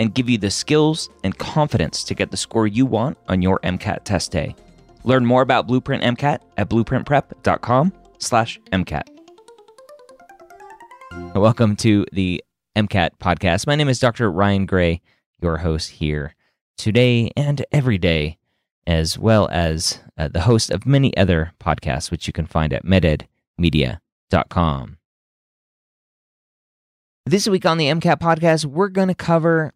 and give you the skills and confidence to get the score you want on your MCAT test day. Learn more about Blueprint MCAT at blueprintprep.com/slash MCAT. Welcome to the MCAT podcast. My name is Dr. Ryan Gray, your host here today and every day as well as uh, the host of many other podcasts, which you can find at mededmedia.com. This week on the MCAT podcast, we're going to cover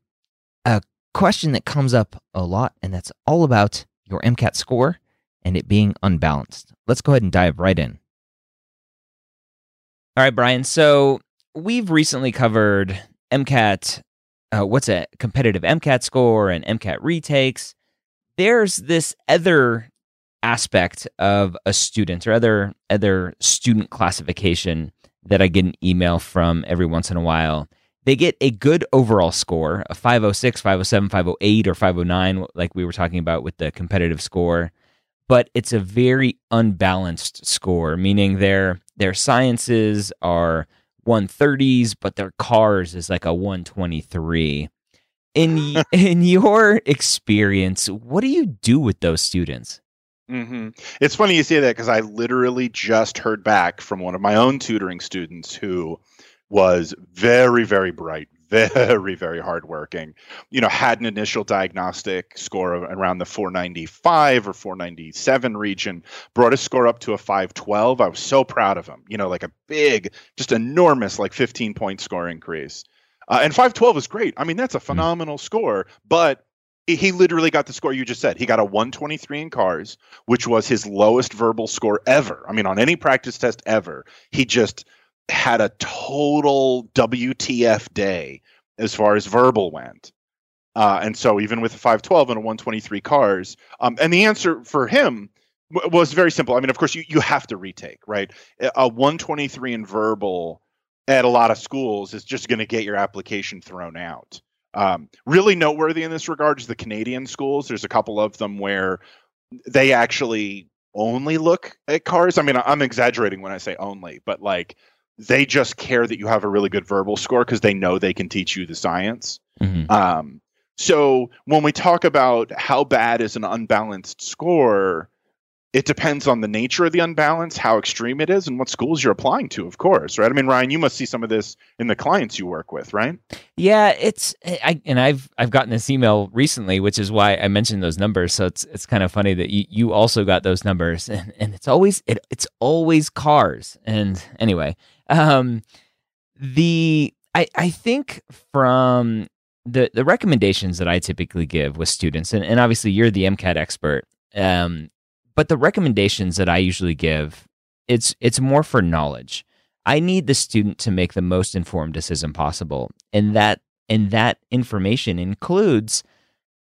a question that comes up a lot, and that's all about your MCAT score and it being unbalanced. Let's go ahead and dive right in. All right, Brian. So we've recently covered MCAT. Uh, what's a competitive MCAT score and MCAT retakes? there's this other aspect of a student or other other student classification that I get an email from every once in a while. They get a good overall score, a 506, 507, 508 or 509 like we were talking about with the competitive score, but it's a very unbalanced score, meaning their their sciences are 130s but their cars is like a 123 in in your experience, what do you do with those students? Mm-hmm. It's funny you say that because I literally just heard back from one of my own tutoring students who was very, very bright, very, very hardworking. You know, had an initial diagnostic score of around the 495 or 497 region, brought his score up to a 512. I was so proud of him. You know, like a big, just enormous, like 15 point score increase. Uh, and 512 is great. I mean, that's a hmm. phenomenal mm. score, but he literally got the score you just said. He got a 123 in cars, which was his lowest verbal score ever. I mean, on any practice test ever. He just had a total WTF day as far as verbal went. Uh, and so even with a 512 and a 123 cars, um, and the answer for him w- was very simple. I mean, of course, you, you have to retake, right? A 123 in verbal at a lot of schools is just going to get your application thrown out. Um, really noteworthy in this regard is the Canadian schools. There's a couple of them where they actually only look at cars. I mean, I'm exaggerating when I say only, but like they just care that you have a really good verbal score because they know they can teach you the science. Mm-hmm. Um, so when we talk about how bad is an unbalanced score, it depends on the nature of the unbalance, how extreme it is, and what schools you're applying to, of course, right? I mean, Ryan, you must see some of this in the clients you work with, right? Yeah, it's I and I've I've gotten this email recently, which is why I mentioned those numbers. So it's it's kind of funny that you, you also got those numbers, and, and it's always it, it's always cars. And anyway, um, the I I think from the the recommendations that I typically give with students, and, and obviously you're the MCAT expert. Um, but the recommendations that I usually give, it's it's more for knowledge. I need the student to make the most informed decision possible. And that and that information includes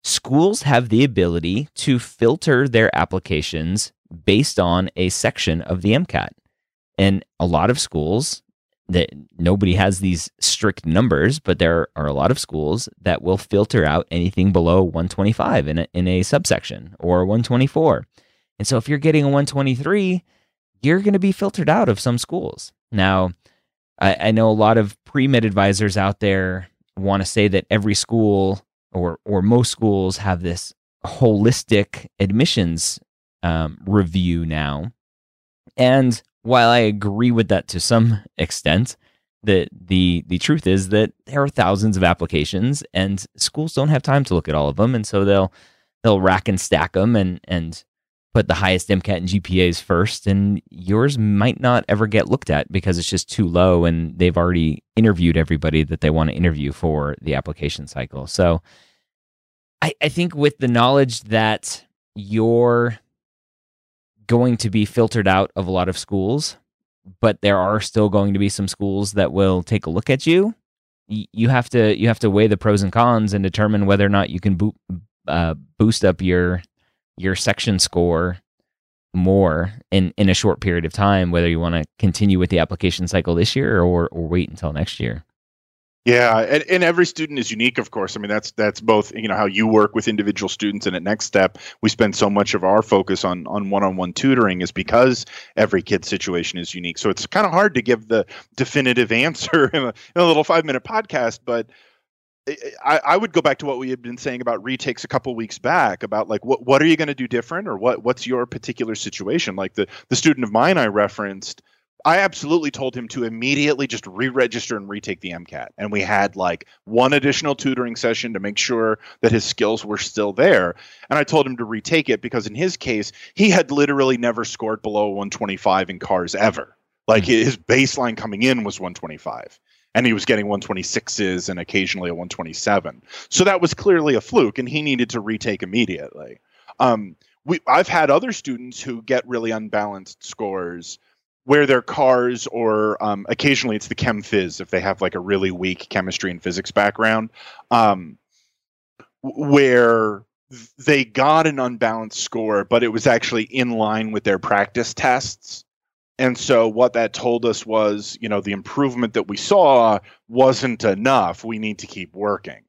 schools have the ability to filter their applications based on a section of the MCAT. And a lot of schools that nobody has these strict numbers, but there are a lot of schools that will filter out anything below 125 in a, in a subsection or 124. And so if you're getting a 123, you're going to be filtered out of some schools. Now, I, I know a lot of pre med advisors out there want to say that every school or or most schools have this holistic admissions um, review now. And while I agree with that to some extent, that the the truth is that there are thousands of applications and schools don't have time to look at all of them, and so they'll they'll rack and stack them and and put the highest MCAT and GPAs first, and yours might not ever get looked at because it's just too low and they've already interviewed everybody that they want to interview for the application cycle. So I, I think with the knowledge that you're going to be filtered out of a lot of schools, but there are still going to be some schools that will take a look at you. You have to you have to weigh the pros and cons and determine whether or not you can bo- uh, boost up your your section score more in in a short period of time. Whether you want to continue with the application cycle this year or or wait until next year. Yeah, and, and every student is unique, of course. I mean, that's that's both you know how you work with individual students, and at Next Step, we spend so much of our focus on on one-on-one tutoring is because every kid's situation is unique. So it's kind of hard to give the definitive answer in a, in a little five-minute podcast, but. I, I, would go back to what we had been saying about retakes a couple weeks back about like what what are you going to do different or what what's your particular situation like the the student of mine I referenced I absolutely told him to immediately just re-register and retake the MCAT. And we had like one additional tutoring session to make sure that his skills were still there. And I told him to retake it because in his case, he had literally never scored below 125 in cars ever. Like mm-hmm. his baseline coming in was 125 and he was getting 126s and occasionally a 127. So that was clearly a fluke and he needed to retake immediately. Um, we, I've had other students who get really unbalanced scores where their cars or um, occasionally it's the chem phys if they have like a really weak chemistry and physics background um, where they got an unbalanced score but it was actually in line with their practice tests and so what that told us was you know the improvement that we saw wasn't enough we need to keep working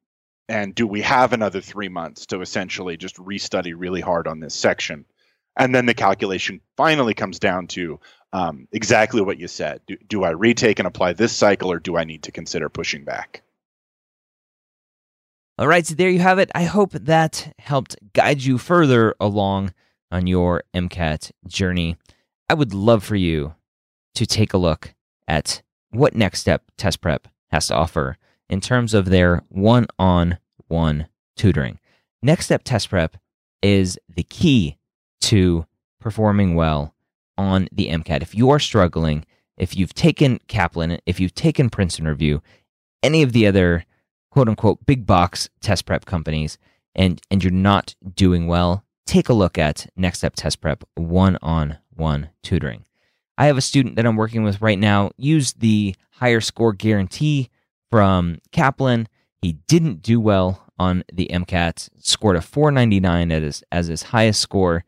and do we have another three months to essentially just restudy really hard on this section and then the calculation finally comes down to um, exactly what you said. Do, do I retake and apply this cycle, or do I need to consider pushing back? All right, so there you have it. I hope that helped guide you further along on your MCAT journey. I would love for you to take a look at what Next Step Test Prep has to offer in terms of their one on one tutoring. Next Step Test Prep is the key to performing well on the MCAT. If you are struggling, if you've taken Kaplan, if you've taken Princeton Review, any of the other quote unquote big box test prep companies, and, and you're not doing well, take a look at Next Step Test Prep one on one tutoring. I have a student that I'm working with right now, used the higher score guarantee from Kaplan. He didn't do well on the MCAT, scored a 499 as, as his highest score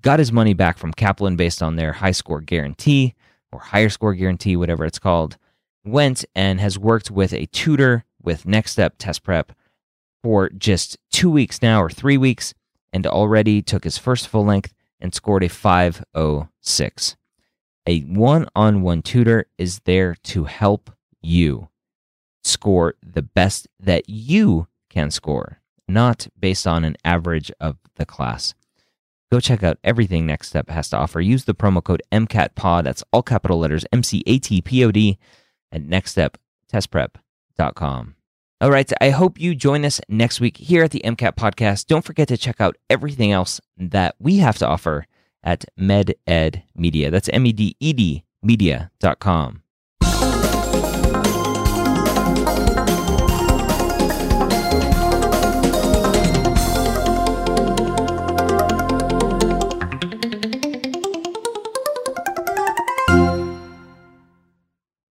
got his money back from Kaplan based on their high score guarantee or higher score guarantee, whatever it's called. Went and has worked with a tutor with Next Step Test Prep for just two weeks now or three weeks, and already took his first full length and scored a 506. A one on one tutor is there to help you score the best that you can score, not based on an average of the class. Go check out everything Next Step has to offer. Use the promo code MCATPOD, that's all capital letters, M C A T P O D, at nextsteptestprep.com. All right, I hope you join us next week here at the MCAT podcast. Don't forget to check out everything else that we have to offer at MedEd Media. That's M E D E D media.com.